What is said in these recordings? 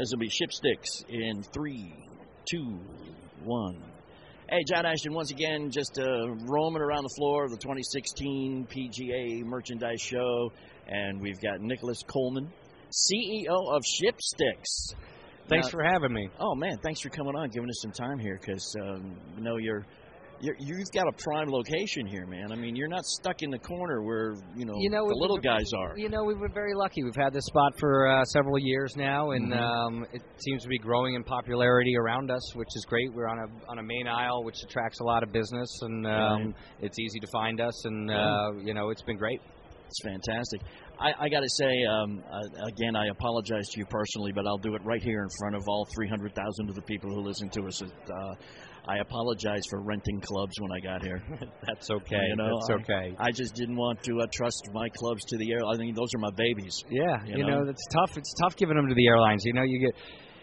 This will be Shipsticks in three, two, one. Hey, John Ashton, once again, just uh, roaming around the floor of the 2016 PGA Merchandise Show, and we've got Nicholas Coleman, CEO of Shipsticks. Thanks Now- for having me. Oh man, thanks for coming on, giving us some time here, because um, you know you're, you're you've got a prime location here, man. I mean, you're not stuck in the corner where you know, You know, the little guys are. You know, we've been very lucky. We've had this spot for uh, several years now, and Mhm. um, it seems to be growing in popularity around us, which is great. We're on a on a main aisle, which attracts a lot of business, and um, Right. it's easy to find us. And uh, you know, it's been great. It's fantastic. I, I got to say, um, uh, again, I apologize to you personally, but I'll do it right here in front of all 300,000 of the people who listen to us. Uh, I apologize for renting clubs when I got here. That's okay. You know, That's I- okay. I just didn't want to uh, trust my clubs to the air. I mean, those are my babies. Yeah, you you, know? know, it's tough. It's tough giving them to the airlines. You know, you get,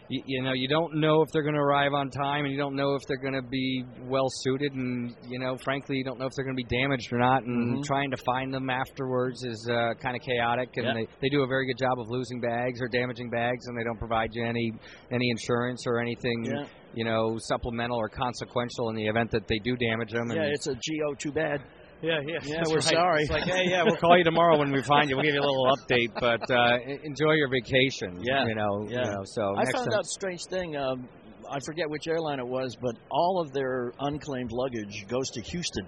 you, you know, you don't know if they're going to arrive on time, and you don't know if they're going to be well suited, and you know, frankly, you don't know if they're going to be damaged or not. And Mhm. trying to find them afterwards is uh, kind of chaotic. And Yeah. they, they do a very good job of losing bags or damaging bags, and they don't provide you any any insurance or anything. Yeah. You know, supplemental or consequential in the event that they do damage them. Yeah, it's a GO. Too bad. Yeah, yeah. Yeah, we're right. sorry. It's like, hey, yeah, we'll call you tomorrow when we find you. We'll give you a little update, but uh, enjoy your vacation. Yeah, you know, yeah. You know, so I found time. out a strange thing. Um, I forget which airline it was, but all of their unclaimed luggage goes to Houston.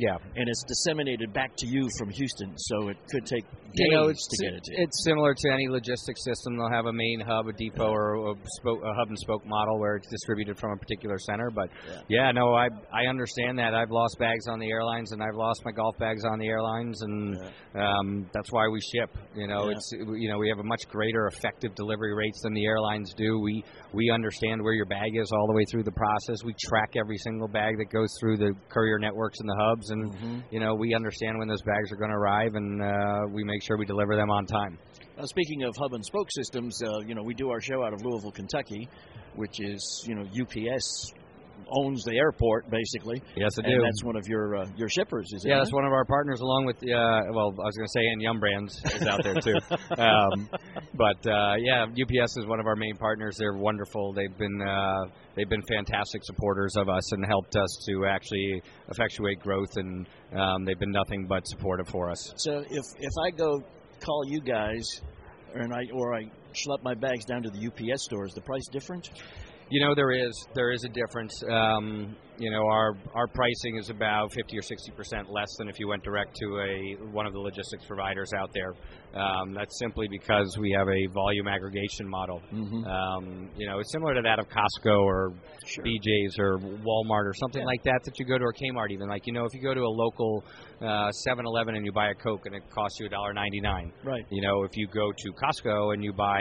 Yeah, and it's disseminated back to you from Houston, so it could take days you know, it's to get it to you. it's similar to any logistics system. They'll have a main hub, a depot, or a, spoke, a hub and spoke model where it's distributed from a particular center. But yeah, no, I I understand that. I've lost bags on the airlines, and I've lost my golf bags on the airlines, and um, that's why we ship. You know, Yeah. it's you know we have a much greater effective delivery rates than the airlines do. We we understand where your bag is all the way through the process. We track every single bag that goes through the courier networks and the hubs, and Mhm. you know we understand when those bags are going to arrive, and uh, we make sure we deliver them on time. Now, speaking of hub and spoke systems, uh, you know, we do our show out of Louisville, Kentucky, which is, you know, UPS owns the airport basically. Yes, I and do. that's one of your uh, your shippers, is it? Yeah, that's one of our partners, along with uh, well, I was going to say, and Yum Brands is out there too. um, but uh, yeah, UPS is one of our main partners. They're wonderful. They've been uh, they've been fantastic supporters of us and helped us to actually effectuate growth, and um, they've been nothing but supportive for us. So if if I go call you guys, and I or I schlep my bags down to the UPS store, is the price different? You know there is there is a difference. Um, you know our our pricing is about fifty or sixty percent less than if you went direct to a one of the logistics providers out there. Um, that's simply because we have a volume aggregation model. Mm-hmm. Um, you know it's similar to that of Costco or BJ's or Walmart or something Yeah. like that that you go to or Kmart even. Like you know if you go to a local uh, 7-Eleven and you buy a Coke and it costs you a dollar ninety nine. Right. You know if you go to Costco and you buy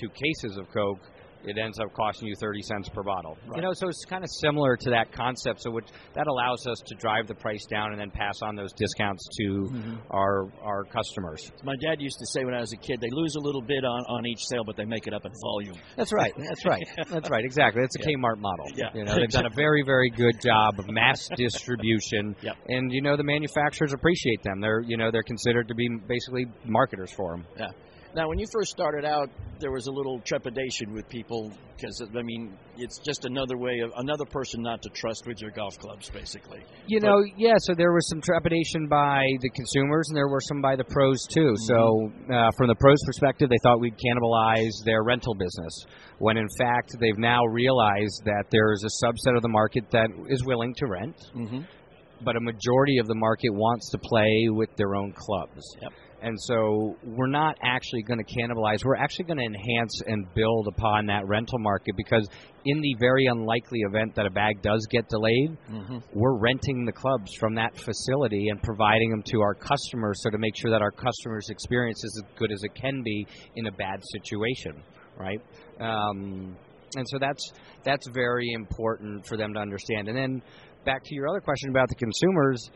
two cases of Coke, it ends up costing you 30 cents per bottle. Right. You know, so it's kind of similar to that concept. So which that allows us to drive the price down and then pass on those discounts to Mhm. our our customers. My dad used to say when I was a kid, they lose a little bit on, on each sale, but they make it up in volume. That's right. That's right. That's right. Exactly. It's a Yeah. Kmart model. Yeah. You know, they've done a very, very good job of mass distribution. Yep. And you know, the manufacturers appreciate them. They're you know they're considered to be basically marketers for them. Yeah. Now, when you first started out, there was a little trepidation with people because I mean, it's just another way of another person not to trust with your golf clubs, basically. You But- know, yeah. So there was some trepidation by the consumers, and there were some by the pros too. So uh, from the pros' perspective, they thought we'd cannibalize their rental business, when in fact they've now realized that there is a subset of the market that is willing to rent, Mm-hmm. but a majority of the market wants to play with their own clubs. Yep. And so we're not actually going to cannibalize. We're actually going to enhance and build upon that rental market because in the very unlikely event that a bag does get delayed, Mm-hmm. we're renting the clubs from that facility and providing them to our customers so to make sure that our customers' experience is as good as it can be in a bad situation. right? Um, and so that's that's very important for them to understand. And then back to your other question about the consumers,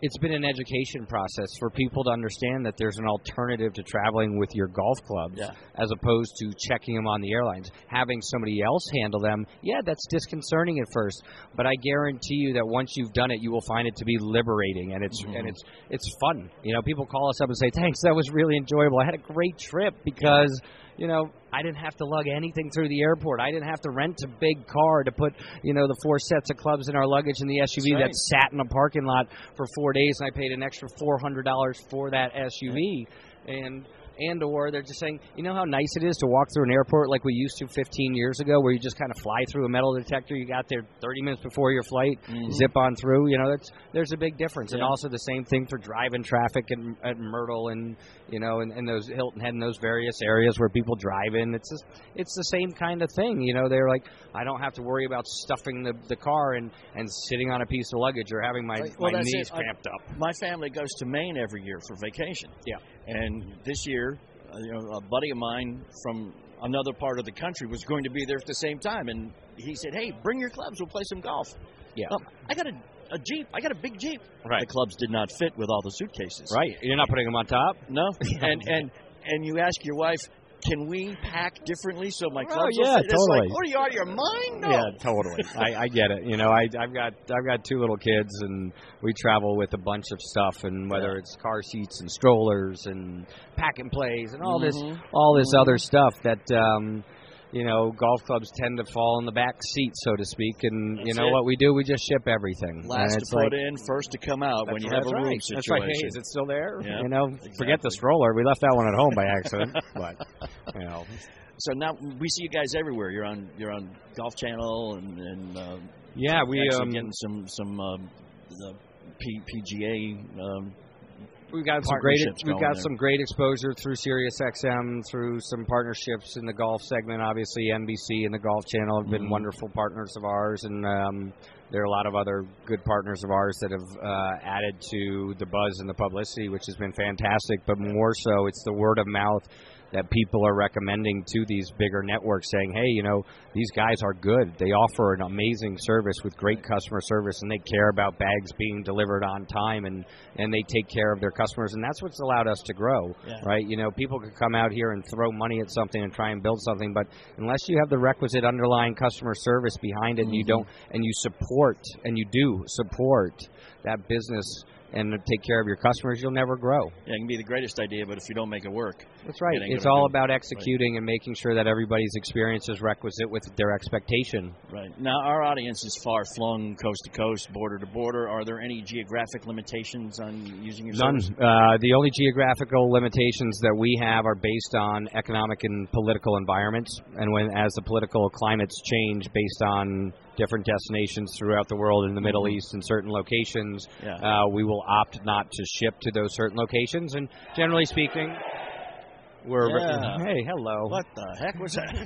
it's been an education process for people to understand that there's an alternative to traveling with your golf clubs Yeah. as opposed to checking them on the airlines. Having somebody else handle them, yeah, that's disconcerting at first, but I guarantee you that once you've done it, you will find it to be liberating and it's and mm-hmm. it's it's fun. You know, people call us up and say, "Thanks, that was really enjoyable. I had a great trip because." You know, I didn't have to lug anything through the airport. I didn't have to rent a big car to put, you know, the four sets of clubs in our luggage in the SUV right. that sat in a parking lot for four days, and I paid an extra four hundred dollars for that SUV. And and or they're just saying, you know how nice it is to walk through an airport like we used to 15 years ago, where you just kind of fly through a metal detector. You got there 30 minutes before your flight, mm-hmm. zip on through. You know, that's there's a big difference. And also the same thing for driving traffic in, at Myrtle and you know, and, and those Hilton Head and those various areas where people drive in. It's just, it's the same kind of thing. You know, they're like, I don't have to worry about stuffing the, the car and, and sitting on a piece of luggage or having my, Well, my knees it. Cramped up. My family goes to Maine every year for vacation. Yeah. And this year, uh, you know, a buddy of mine from another part of the country was going to be there at the same time, and he said, "Hey, bring your clubs. We'll play some golf." Yeah. Um, I got a, a jeep. I got a big jeep. Right. The clubs did not fit with all the suitcases. Right. You're not putting them on top? No. and and and you ask your wife. Can we pack differently so my Oh, clubs will yeah? It's totally. like, what are you out of your mind? No. Yeah, totally. I, I get it. You know, I, I've got I've got two little kids, and we travel with a bunch of stuff, and whether Yeah. it's car seats and strollers and pack and plays and all Mhm. this all this other stuff that um, you know golf clubs tend to fall in the back seat, so to speak. And you know it. what we do? We just ship everything. Last and to put like, in, first to come out when That's you right, have a that's room right. situation. That's right. Hey, is it still there? Yeah, you know, forget the stroller. We left that one at home by accident. but you know, So now we see you guys everywhere. You're on you're on Golf Channel and, and uh, yeah, we actually um, getting some some um, the P, PGA. Um, We've got some great we've got there. some great exposure through Sirius XM, through some partnerships in the golf segment. Obviously, NBC and the Golf Channel have been Mhm. wonderful partners of ours, and um, there are a lot of other good partners of ours that have uh, added to the buzz and the publicity, which has been fantastic. But more so, it's the word of mouth that people are recommending to these bigger networks saying, hey, you know, these guys are good. They offer an amazing service with great customer service and they care about bags being delivered on time and, and they take care of their customers. And that's what's allowed us to grow, Yeah. right? You know, people could come out here and throw money at something and try and build something, but unless you have the requisite underlying customer service behind it and you Mhm. don't, and you support, and you do support that business and take care of your customers, you'll never grow. yeah, it can be the greatest idea, but if you don't make it work, That's right. It It's all about executing and making sure that everybody's experience is requisite with their expectation. right now our audience is far flung, coast to coast, border to border. Are there any geographic limitations on using your None. service? Uh, the only geographical limitations that we have are based on economic and political environments, and when as the political climates change based on different destinations throughout the world in the Middle Mhm. East and certain locations, Yeah. uh, we will opt not to ship to those certain locations. And generally speaking, we're Yeah. hey, hello. What the heck was that?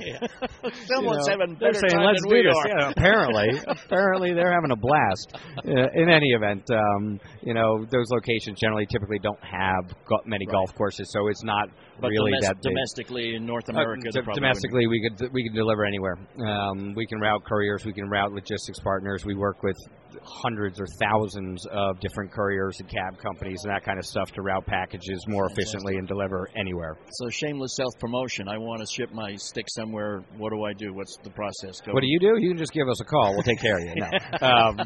You know, having they're saying, time let's than do we this. are. Yeah, apparently, apparently they're having a blast. Uh, in any event, um, you know those locations generally typically don't have go- many Right. golf courses, so it's not But really domestic- that big. domestically in North Uh, America, d- domestically, we could we can deliver anywhere. Um, we can route couriers, we can route logistics partners. We work with hundreds or thousands of different couriers and cab companies and that kind of stuff to route packages more efficiently and deliver anywhere. So shameless self promotion. I want to ship my stick somewhere. What do I do? What's the process? Go What do you do? You can just give us a call. We'll take care of you. No. um,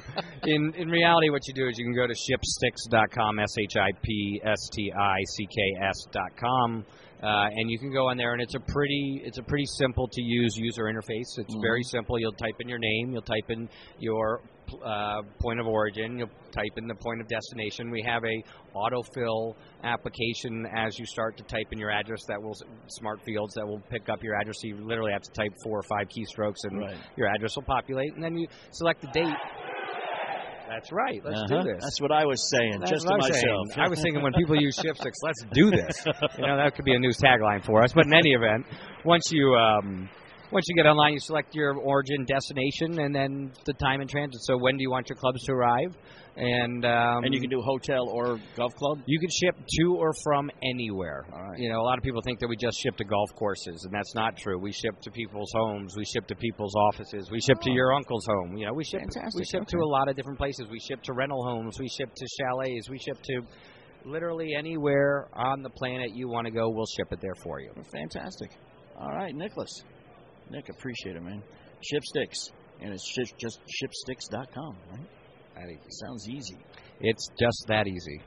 in in reality, what you do is you can go to shipsticks.com, s h i p s t i c k s dot com, uh, and you can go on there, and it's a pretty it's a pretty simple to use user interface. It's very simple. You'll type in your name, you'll type in your uh, point of origin, you'll type in the point of destination. We have a autofill application as you start to type in your address that will smart fields that will pick up your address. So you literally have to type four or five keystrokes and Right. your address will populate, and then you select the date. That's right. Let's Uh-huh. do this. That's what I was saying, That's just to I'm saying. myself. I was thinking when people use Shipsticks, let's do this. You know, that could be a new tagline for us. But in any event, once you um, once you get online, you select your origin destination and then the time in transit. So when do you want your clubs to arrive? And um, and you can do hotel or golf club. You can ship to or from anywhere. right. You know, a lot of people think that we just ship to golf courses, and that's not true. We ship to people's homes. We ship to people's offices. We ship to your uncle's home. You know, we ship. Fantastic. We ship to a lot of different places. We ship to rental homes. We ship to chalets. We ship to literally anywhere on the planet you want to go. We'll ship it there for you. Fantastic. All right, Nicholas. Nick, appreciate it, man. Shipsticks. And it's ship, just shipsticks.com, right? That easy. Sounds easy. It's just that easy.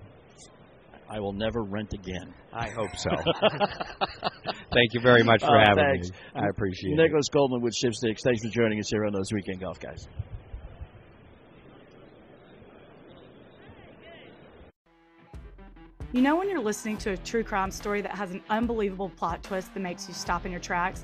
I will never rent again. I hope so. Thank you very much for Oh, having thanks. me. I appreciate it. Nicholas Coleman with Shipsticks. Thanks for joining us here on those weekend golf guys. You know when you're listening to a true crime story that has an unbelievable plot twist that makes you stop in your tracks?